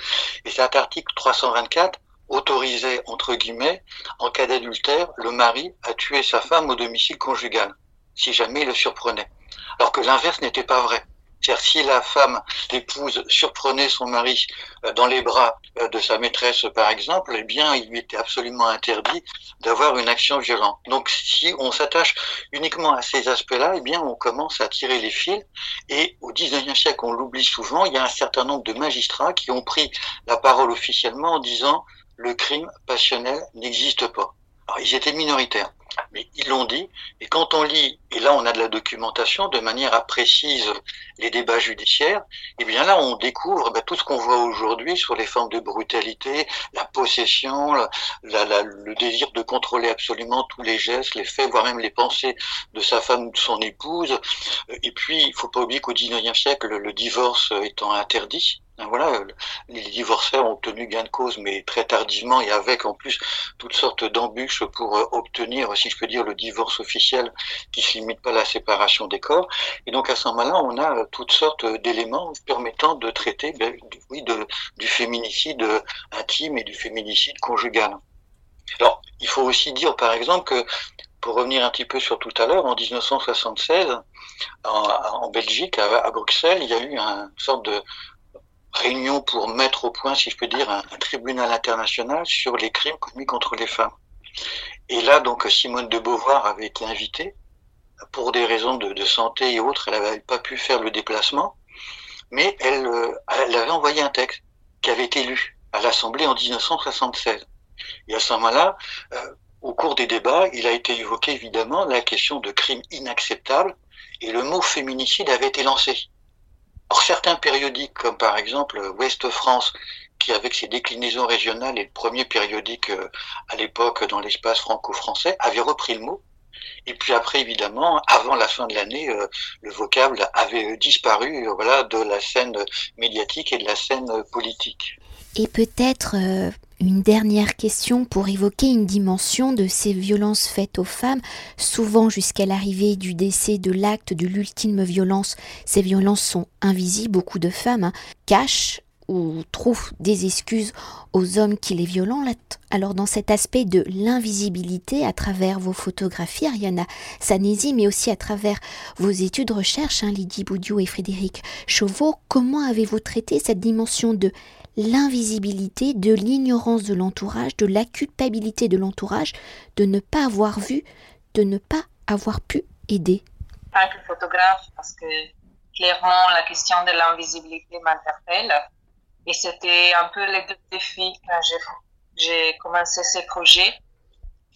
Speaker 2: Et cet article 324 autorisait, entre guillemets, en cas d'adultère, le mari à tuer sa femme au domicile conjugal, si jamais il le surprenait. Alors que l'inverse n'était pas vrai. Si la femme, l'épouse, surprenait son mari euh, dans les bras euh, de sa maîtresse, par exemple, eh bien, il lui était absolument interdit d'avoir une action violente. Donc, si on s'attache uniquement à ces aspects-là, eh bien, on commence à tirer les fils. Et au 19e siècle, on l'oublie souvent, il y a un certain nombre de magistrats qui ont pris la parole officiellement en disant le crime passionnel n'existe pas. Ils étaient minoritaires, mais ils l'ont dit. Et quand on lit, et là on a de la documentation de manière à précise les débats judiciaires, et eh bien là on découvre ben, tout ce qu'on voit aujourd'hui sur les formes de brutalité, la possession, le désir de contrôler absolument tous les gestes, les faits, voire même les pensées de sa femme ou de son épouse. Et puis il faut pas oublier qu'au XIXe siècle, le divorce étant interdit, voilà, les divorcés ont obtenu gain de cause, mais très tardivement et avec en plus toutes sortes d'embûches pour euh, obtenir, si je peux dire, le divorce officiel qui se limite pas à la séparation des corps. Et donc à moment-là, on a euh, toutes sortes d'éléments permettant de traiter, ben, oui, du féminicide intime et du féminicide conjugal. Alors, il faut aussi dire, par exemple, que pour revenir un petit peu sur tout à l'heure, en 1976, en, Belgique, à, Bruxelles, il y a eu un sorte de réunion pour mettre au point, si je peux dire, un, tribunal international sur les crimes commis contre les femmes. Et là, donc, Simone de Beauvoir avait été invitée. pour des raisons de, santé et autres, elle n'avait pas pu faire le déplacement, mais elle, elle avait envoyé un texte qui avait été lu à l'Assemblée en 1976. Et à ce moment-là, au cours des débats, il a été évoqué évidemment la question de crimes inacceptables et le mot féminicide avait été lancé. Or, certains périodiques, comme par exemple Ouest France, qui avec ses déclinaisons régionales est le premier périodique euh, à l'époque dans l'espace franco-français, avait repris le mot. Et puis après, évidemment, avant la fin de l'année, euh, le vocable avait disparu voilà, de la scène médiatique et de la scène politique.
Speaker 1: Et peut-être euh, une dernière question pour évoquer une dimension de ces violences faites aux femmes, souvent jusqu'à l'arrivée du décès de l'acte de l'ultime violence. Ces violences sont invisibles, beaucoup de femmes hein, cachent ou trouvent des excuses aux hommes qui les violentent. Alors dans cet aspect de l'invisibilité, à travers vos photographies, Ariana Sanesi, mais aussi à travers vos études de recherche, hein, Lydie Boudiou et Frédéric Chauveau, comment avez-vous traité cette dimension de l'invisibilité, de l'ignorance de l'entourage, de la culpabilité de l'entourage, de ne pas avoir vu, de ne pas avoir pu aider.
Speaker 4: Pas que photographe, parce que clairement la question de l'invisibilité m'interpelle. Et c'était un peu les deux défis quand j'ai commencé ces projets.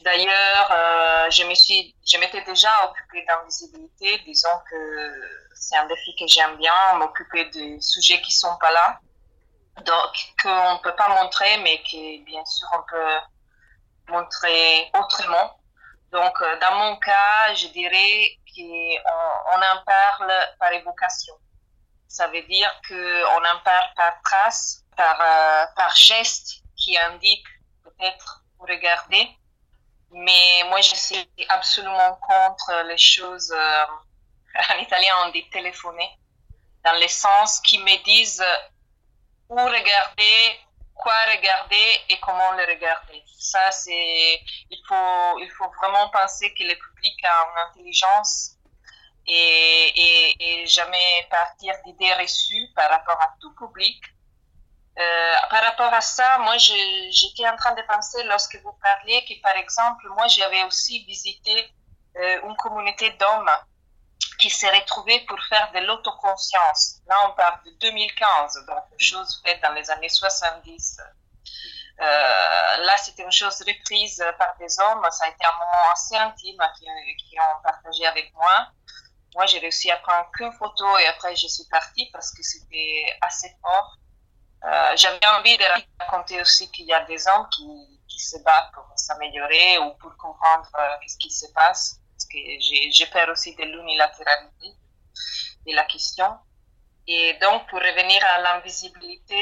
Speaker 4: D'ailleurs, euh, je me suis, je m'étais déjà occupée d'invisibilité. Disons que c'est un défi que j'aime bien, m'occuper des sujets qui sont pas là qu'on ne peut pas montrer, mais que bien sûr on peut montrer autrement. Donc euh, dans mon cas, je dirais qu'on on en parle par évocation. Ça veut dire qu'on en parle par trace, par, euh, par geste qui indique peut-être vous regarder. Mais moi, je suis absolument contre les choses, euh, *laughs* en italien on dit téléphoner, dans le sens qui me disent où regarder, quoi regarder et comment le regarder. Ça, c'est, il faut, il faut vraiment penser que le public a une intelligence et, et, jamais partir d'idées reçues par rapport à tout public. Euh, par rapport à ça, moi, j'étais en train de penser lorsque vous parliez que, par exemple, moi, j'avais aussi visité euh, une communauté d'hommes qui s'est retrouvé pour faire de l'autoconscience. Là, on parle de 2015, donc une chose faite dans les années 70. Euh, là, c'était une chose reprise par des hommes. Ça a été un moment assez intime qui, ont partagé avec moi. Moi, j'ai réussi à prendre qu'une photo et après, je suis partie parce que c'était assez fort. Euh, j'avais envie de raconter aussi qu'il y a des hommes qui, qui se battent pour s'améliorer ou pour comprendre euh, ce qui se passe que j'ai peur aussi de l'unilatéralité de la question. Et donc, pour revenir à l'invisibilité,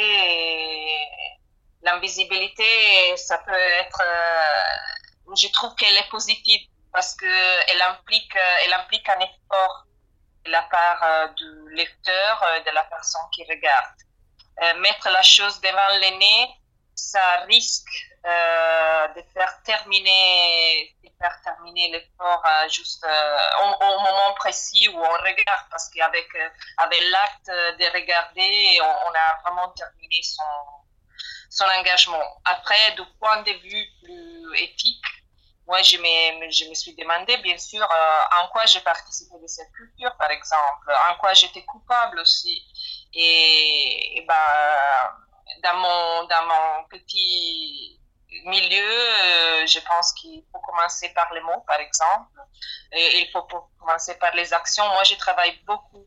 Speaker 4: l'invisibilité, ça peut être, euh, je trouve qu'elle est positive parce qu'elle implique, elle implique un effort de la part euh, du lecteur, euh, de la personne qui regarde. mettre la chose devant l'aîné, ça risque de faire terminer faire terminer l'effort euh, juste euh, au, moment précis où on regarde, parce qu'avec euh, avec l'acte de regarder, on, a vraiment terminé son, son engagement. Après, du point de vue plus éthique, moi, je me, je me suis demandé, bien sûr, en quoi j'ai participé de cette culture, par exemple, en quoi j'étais coupable aussi. Et, et ben, dans mon, dans mon petit milieu, euh, je pense qu'il faut commencer par les mots, par exemple. Et il faut commencer par les actions. Moi, je travaille beaucoup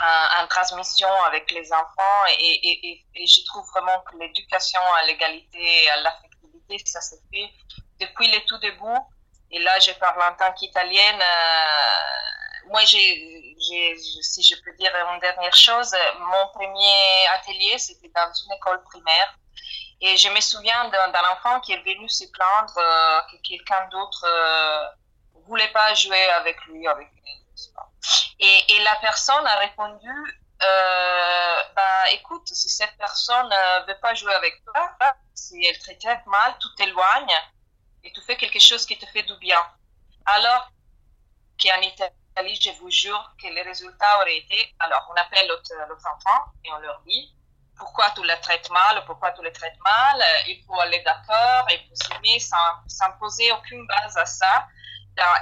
Speaker 4: en, transmission avec les enfants et, et, je trouve vraiment que l'éducation à l'égalité, à l'affectivité, ça se fait depuis le tout début. Et là, je parle en tant qu'italienne. Euh, moi, j'ai, si je peux dire une dernière chose, mon premier atelier, c'était dans une école primaire et je me souviens d'un enfant qui est venu se plaindre euh, que quelqu'un d'autre euh, voulait pas jouer avec lui, Et, la personne a répondu, bah, écoute, si cette personne ne veut pas jouer avec toi, si elle te traite mal, tu t'éloignes et tu fais quelque chose qui te fait du bien. Alors qu'en Italie, je vous jure que les résultats auraient été, alors on appelle l'autre enfant et on leur dit, pourquoi tu les traites mal, pourquoi tu les traites mal, il faut aller d'accord, il faut s'aimer sans, sans, poser aucune base à ça.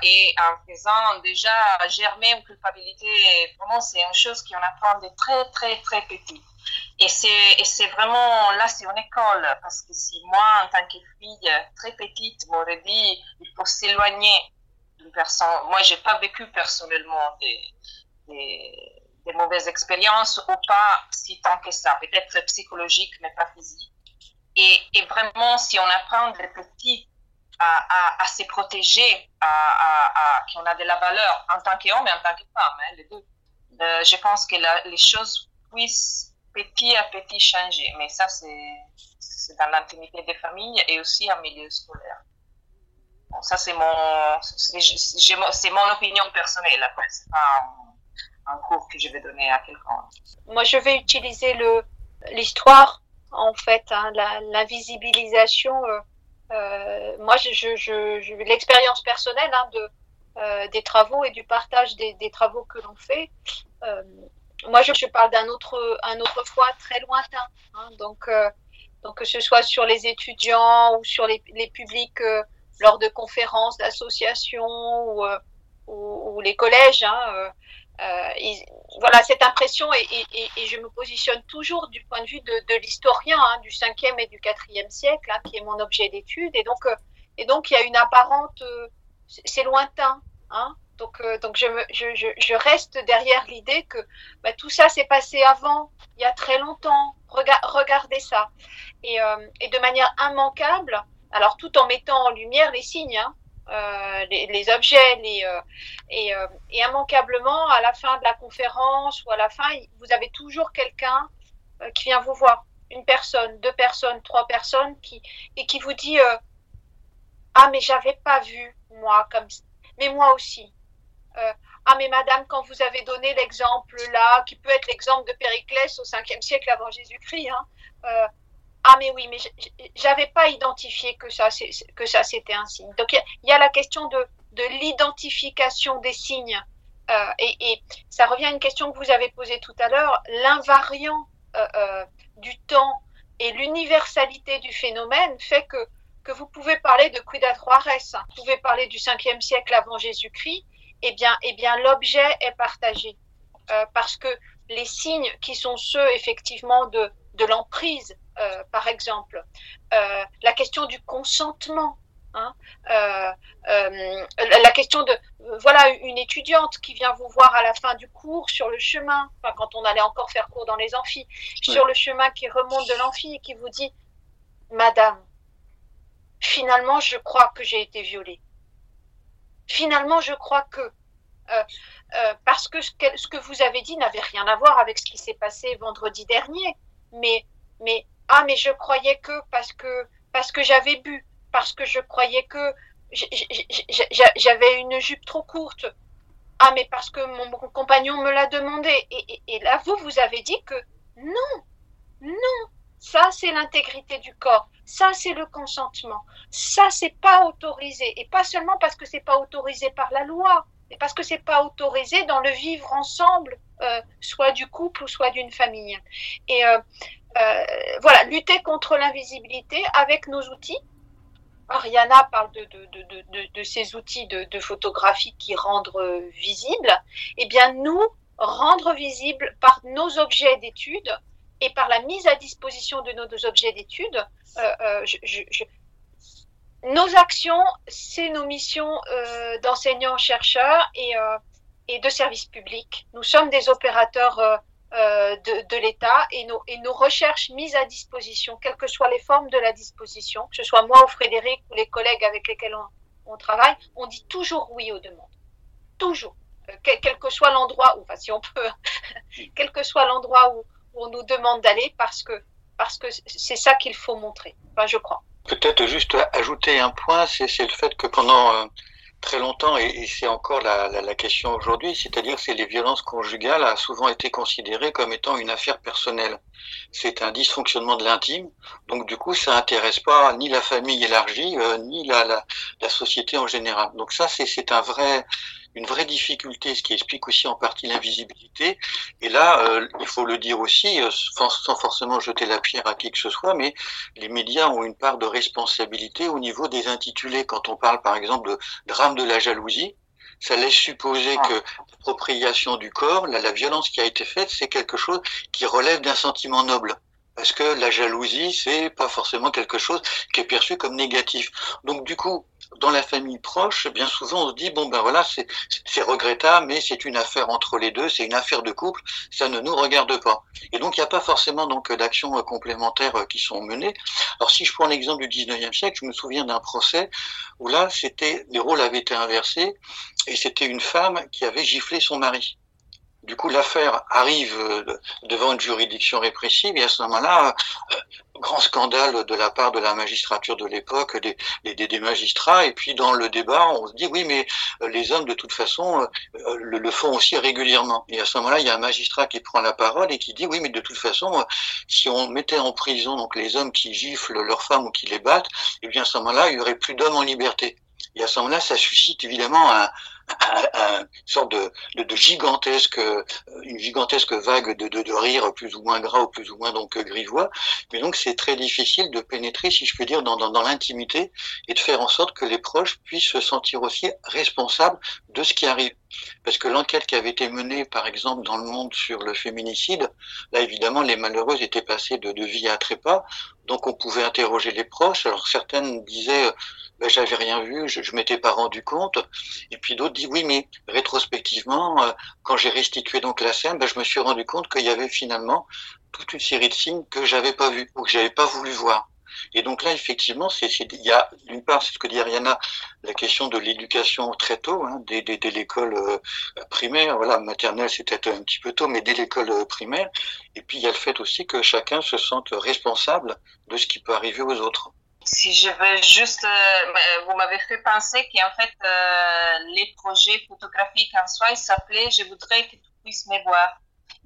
Speaker 4: et en faisant déjà germer une culpabilité, vraiment c'est une chose qu'on apprend de très très très petit. Et c'est vraiment là, c'est une école, parce que si moi, en tant que fille très petite, m'aurais dit, il faut s'éloigner d'une personne, moi, j'ai pas vécu personnellement des, des, des, mauvaises expériences, ou pas si tant que ça, peut-être psychologique, mais pas physique. Et, et vraiment, si on apprend des petits à, à, se protéger, à, à qu'on a de la valeur en tant qu'homme et en tant que femme, hein, les deux. Euh, je pense que les choses puissent petit à petit changer. Mais ça, c'est dans l'intimité des familles et aussi en milieu scolaire. Bon, ça, c'est mon, mon opinion personnelle. Après, pas un, cours que je vais donner à quelqu'un.
Speaker 3: Moi, je vais utiliser le l'histoire, en fait, hein, l'invisibilisation. Euh, euh, moi, je, l'expérience personnelle hein, de, euh, des travaux et du partage des, travaux que l'on fait. Moi, je, parle d'un autre, un autre fois très lointain. Hein, donc, donc, que ce soit sur les étudiants ou sur les, les publics lors de conférences, d'associations ou, les collèges. Hein, voilà cette impression et, je me positionne toujours du point de vue de, l'historien hein, du 5e et du 4e siècle, hein, qui est mon objet d'étude. Et donc, euh, et donc, il y a une apparente, euh, c'est lointain. Hein, donc, euh, donc je, je, je, reste derrière l'idée que bah, tout ça s'est passé avant, il y a très longtemps. Rega regardez ça. Et, euh, et de manière immanquable, alors tout en mettant en lumière les signes, hein, euh, les, objets, euh, et, euh, et, immanquablement, à la fin de la conférence ou à la fin, vous avez toujours quelqu'un qui vient vous voir, une personne, deux personnes, trois personnes, qui, et qui vous dit Ah, mais j'avais pas vu, moi, comme mais moi aussi. ah, mais madame, quand vous avez donné l'exemple là, qui peut être l'exemple de Périclès au 5e siècle avant Jésus-Christ, hein, ah mais oui, mais j'avais pas identifié que ça, que ça c'était un signe. Donc il y, a la question de, de l'identification des signes. Euh, et, et, ça revient à une question que vous avez posée tout à l'heure, l'invariant euh, euh, du temps et l'universalité du phénomène fait que que vous pouvez parler de Cuida Juarez, hein, vous pouvez parler du 5e siècle avant Jésus-Christ, eh bien, eh bien l'objet est partagé. Parce que les signes qui sont ceux effectivement de de l'emprise, euh, par exemple, euh, la question du consentement, hein, euh, la question de, voilà, une étudiante qui vient vous voir à la fin du cours sur le chemin, enfin, quand on allait encore faire cours dans les amphis, oui. sur le chemin qui remonte de l'amphi et qui vous dit, Madame, finalement, je crois que j'ai été violée. Finalement, je crois que euh, euh, parce que ce, que ce que vous avez dit n'avait rien à voir avec ce qui s'est passé vendredi dernier mais, mais, ah, mais je croyais que parce que, parce que j'avais bu, parce que je croyais que j'avais une jupe trop courte. Ah, mais parce que mon compagnon me l'a demandé. Et, et, là, vous, vous avez dit que non, non, ça c'est l'intégrité du corps, ça c'est le consentement, ça c'est pas autorisé. Et pas seulement parce que c'est pas autorisé par la loi, mais parce que c'est pas autorisé dans le vivre ensemble euh, soit du couple ou soit d'une famille. Et euh, voilà, lutter contre l'invisibilité avec nos outils. Ariana parle de, de, de, de, de ces outils de, photographie qui rendent visibles. Eh bien, nous, rendre visible par nos objets d'étude et par la mise à disposition de nos objets d'étude, euh, euh, nos actions, c'est nos missions euh, d'enseignants-chercheurs et, euh, et de services publics. Nous sommes des opérateurs euh, euh, de, de l'État et nos, et nos recherches mises à disposition, quelles que soient les formes de la disposition, que ce soit moi ou Frédéric ou les collègues avec lesquels on, on travaille, on dit toujours oui aux demandes. Toujours. Euh, quel, quel, que soit l'endroit, ou enfin si on peut, *laughs* quel que soit l'endroit où, où on nous demande d'aller, parce que parce que c'est ça qu'il faut montrer. Enfin, je crois.
Speaker 2: Peut-être juste ajouter un point, c'est le fait que pendant euh, très longtemps, et, c'est encore la, la, la question aujourd'hui, c'est-à-dire que les violences conjugales a souvent été considérées comme étant une affaire personnelle. C'est un dysfonctionnement de l'intime, donc du coup, ça intéresse pas ni la famille élargie, euh, ni la, la, société en général. Donc ça, c'est un vrai, une vraie difficulté, ce qui explique aussi en partie l'invisibilité. Et là, euh, il faut le dire aussi, euh, sans forcément jeter la pierre à qui que ce soit, mais les médias ont une part de responsabilité au niveau des intitulés. Quand on parle, par exemple, de drame de la jalousie, ça laisse supposer ah. que l'appropriation du corps, la, la violence qui a été faite, c'est quelque chose qui relève d'un sentiment noble parce que la jalousie, c'est pas forcément quelque chose qui est perçu comme négatif. Donc du coup, dans la famille proche, bien souvent on se dit bon ben voilà, c'est regrettable, mais c'est une affaire entre les deux, c'est une affaire de couple, ça ne nous regarde pas. Et donc il n'y a pas forcément donc d'actions euh, complémentaires euh, qui sont menées. Alors si je prends l'exemple du 19e siècle, je me souviens d'un procès où là c'était les rôles avaient été inversés et c'était une femme qui avait giflé son mari. Du coup, l'affaire arrive euh, devant une juridiction répressive et à ce moment-là, euh, grand scandale de la part de la magistrature de l'époque, des, des, des, magistrats. Et puis dans le débat, on se dit oui, mais euh, les hommes de toute façon le, font aussi régulièrement. Et à ce moment-là, il y a un magistrat qui prend la parole et qui dit oui, mais de toute façon, si on mettait en prison donc les hommes qui giflent leurs femmes ou qui les battent, et eh bien à ce moment-là, il y aurait plus d'hommes en liberté. Et à ce moment-là, ça suscite évidemment un, une sorte de, gigantesque, euh, une gigantesque vague de, de, de rire plus ou moins gras ou plus ou moins donc grivois. Mais donc c'est très difficile de pénétrer, si je puis dire, dans l'intimité et de faire en sorte que les proches puissent se sentir aussi responsables de ce qui arrive. Parce que l'enquête qui avait été menée, par exemple, dans le monde sur le féminicide, là évidemment les malheureuses étaient passées de, de vie à trépas, donc on pouvait interroger les proches. Alors certaines disaient ben, j'avais rien vu, je, je m'étais pas rendu compte. Et puis d'autres disent oui, mais rétrospectivement, euh, quand j'ai restitué donc la scène, ben, je me suis rendu compte qu'il y avait finalement toute une série de signes que j'avais pas vus ou que j'avais pas voulu voir. Et donc là, effectivement, c'est il y a d'une part, c'est ce que dit Ariana, la question de l'éducation très tôt, hein, dès, l'école euh, primaire, voilà, maternelle, c'était un petit peu tôt, mais dès l'école euh, primaire. Et puis il y a le fait aussi que chacun se sente responsable de ce qui peut arriver aux autres.
Speaker 4: Si je veux juste, euh, vous m'avez fait penser qu'en fait, les projets photographiques en soi, ils s'appelaient Je voudrais que tu puisses me voir.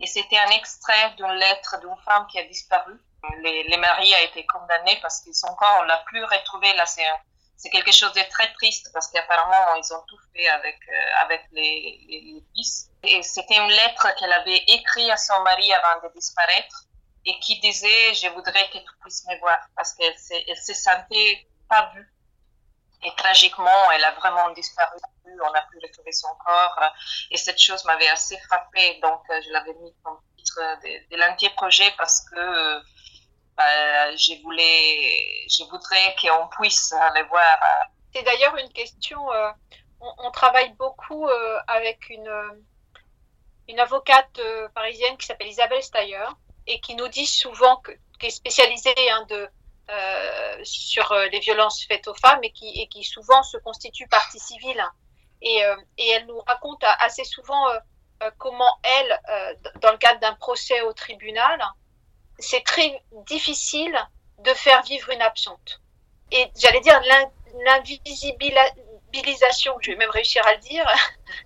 Speaker 4: Et c'était un extrait d'une lettre d'une femme qui a disparu. Les, les maris a été condamné parce qu'ils sont encore, on l'a plus retrouvé. Là, c'est, c'est quelque chose de très triste parce qu'apparemment, ils ont tout fait avec, euh, avec les, les, les fils. Et c'était une lettre qu'elle avait écrite à son mari avant de disparaître et qui disait je voudrais que tu puisses me voir parce qu'elle se, elle se sentait pas vue et tragiquement elle a vraiment disparu on n'a plus retrouvé son corps et cette chose m'avait assez frappée donc je l'avais mis comme titre de, de l'entier projet parce que bah, je voulais je voudrais qu'on puisse aller voir
Speaker 3: c'est d'ailleurs une question euh, on, travaille beaucoup euh, avec une avocate euh, parisienne qui s'appelle Isabelle Steyer et qui nous dit souvent que, qui est spécialisée hein, euh, sur euh, les violences faites aux femmes et qui, souvent se constitue partie civile. Et, euh, elle nous raconte assez souvent euh, euh comment elle, euh, dans le cadre d'un procès au tribunal, c'est très difficile de faire vivre une absente. Et j'allais dire l'invisibilisation, je vais même réussir à le dire,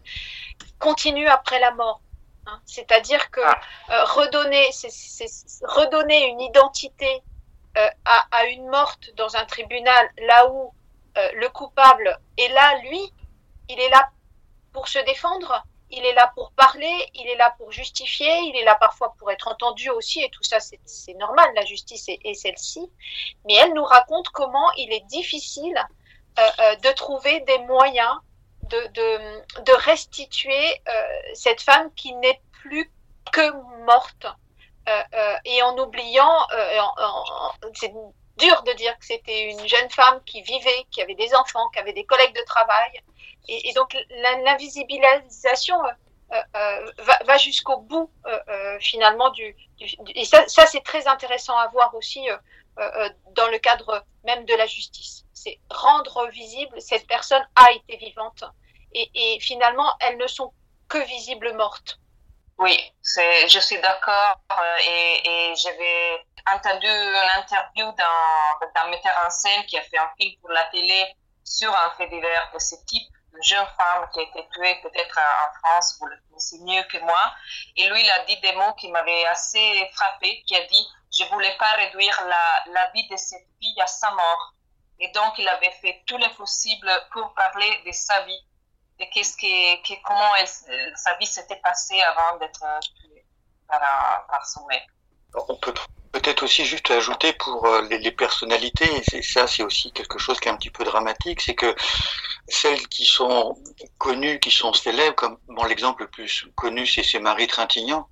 Speaker 3: *laughs* continue après la mort. Hein. C'est-à-dire que ah. euh, redonner, une identité euh, à, à, une morte dans un tribunal, là où euh, le coupable est là, lui, il est là pour se défendre, il est là pour parler, il est là pour justifier, il est là parfois pour être entendu aussi, et tout ça, c'est, normal, la justice est, celle-ci. Mais elle nous raconte comment il est difficile euh, de trouver des moyens de, restituer euh, cette femme qui n'est plus que morte euh, euh, et en oubliant, euh, c'est dur de dire que c'était une jeune femme qui vivait, qui avait des enfants, qui avait des collègues de travail. Et, donc l'invisibilisation euh, euh, va, jusqu'au bout euh, finalement du, et ça, c'est très intéressant à voir aussi dans le cadre même de la justice. C'est rendre visible cette personne a été vivante et, finalement elles ne sont que visibles mortes.
Speaker 4: Oui, je suis d'accord et, j'avais entendu une interview d'un metteur en scène qui a fait un film pour la télé sur un fait divers de ce type, une jeune femme qui a été tuée peut-être en France, vous le connaissez mieux que moi. Et lui, il a dit des mots qui m'avaient assez frappé, qui a dit, je voulais pas réduire la, la vie de cette fille à sa mort. Et donc, il avait fait tout le possible pour parler de sa vie et qu'est-ce qui, comment sa vie s'était passée avant d'être tuée par, par son mec.
Speaker 2: On peut peut-être aussi juste ajouter pour euh, les, personnalités, et ça c'est aussi quelque chose qui est un petit peu dramatique, c'est que celles qui sont connues, qui sont célèbres, comme bon, l'exemple le plus connu c'est Marie Trintignant.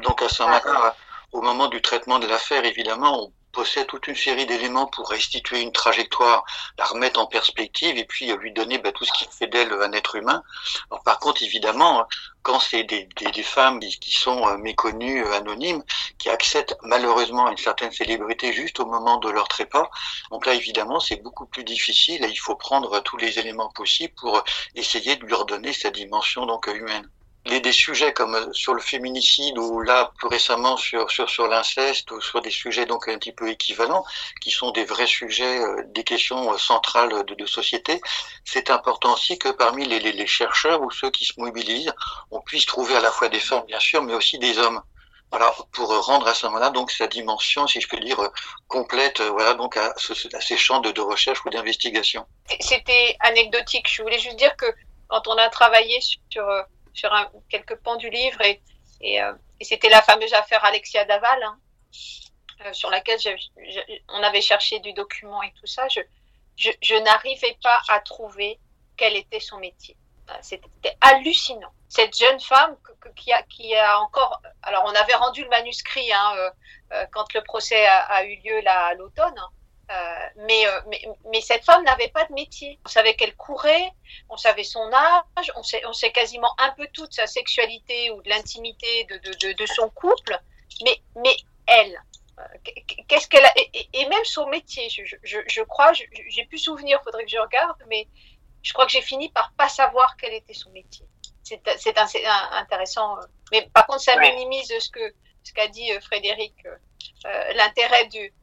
Speaker 2: Donc à Saint-Martin, au moment du traitement de l'affaire, évidemment, on possède toute une série d'éléments pour restituer une trajectoire, la remettre en perspective et puis euh, lui donner bah, tout ce qui fait d'elle un être humain. Alors, par contre, évidemment, quand c'est des, des, femmes qui sont euh, méconnues, euh, anonymes, qui accèdent malheureusement une certaine célébrité juste au moment de leur trépas, donc là, évidemment, c'est beaucoup plus difficile et il faut prendre tous les éléments possibles pour essayer de lui redonner sa dimension donc humaine les, des sujets comme euh, sur le féminicide ou là plus récemment sur sur sur l'inceste ou sur des sujets donc un petit peu équivalents qui sont des vrais sujets euh, des questions euh, centrales de, société. C'est important aussi que parmi les, les, chercheurs ou ceux qui se mobilisent on puisse trouver à la fois des femmes bien sûr mais aussi des hommes. Voilà pour rendre à ce moment-là donc sa dimension si je peux dire complète voilà donc à, ces champs de recherche ou d'investigation.
Speaker 3: C'était anecdotique. Je voulais juste dire que quand on a travaillé sur sur quelques pans du livre et, euh, et c'était la fameuse affaire Alexia Daval hein, euh, sur laquelle on avait cherché du document et tout ça. Je, je, n'arrivais pas à trouver quel était son métier. C'était hallucinant. Cette jeune femme qui, a, qui a encore. Alors, on avait rendu le manuscrit hein, euh, quand le procès a, eu lieu là à l'automne. Euh, mais, euh, mais, mais, cette femme n'avait pas de métier. On savait qu'elle courait, on savait son âge, on sait, on sait quasiment un peu toute sa sexualité ou de l'intimité de, de, de, de, son couple, mais, mais elle, euh, qu'est-ce qu'elle a et, même son métier, je, je, je crois, j'ai plus souvenir, faudrait que je regarde, mais je crois que j'ai fini par pas savoir quel était son métier. C'est intéressant, mais par contre, ça minimise ce que ce qu'a dit Frédéric, euh, l'intérêt du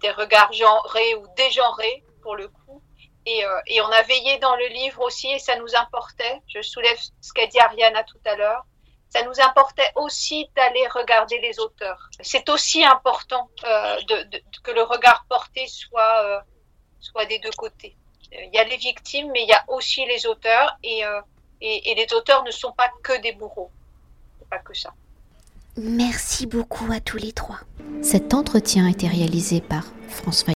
Speaker 3: des regards genrés ou dégenrés pour le coup. Et, euh, et, on a veillé dans le livre aussi, et ça nous importait, je soulève ce qu'a dit Ariana tout à l'heure, ça nous importait aussi d'aller regarder les auteurs. C'est aussi important euh, de, de, que le regard porté soit, euh, soit des deux côtés. Il y a les victimes, mais il y a aussi les auteurs, et, euh, et, et les auteurs ne sont pas que des bourreaux. Pas que ça.
Speaker 1: Merci beaucoup à tous les trois. Cet entretien a été réalisé par François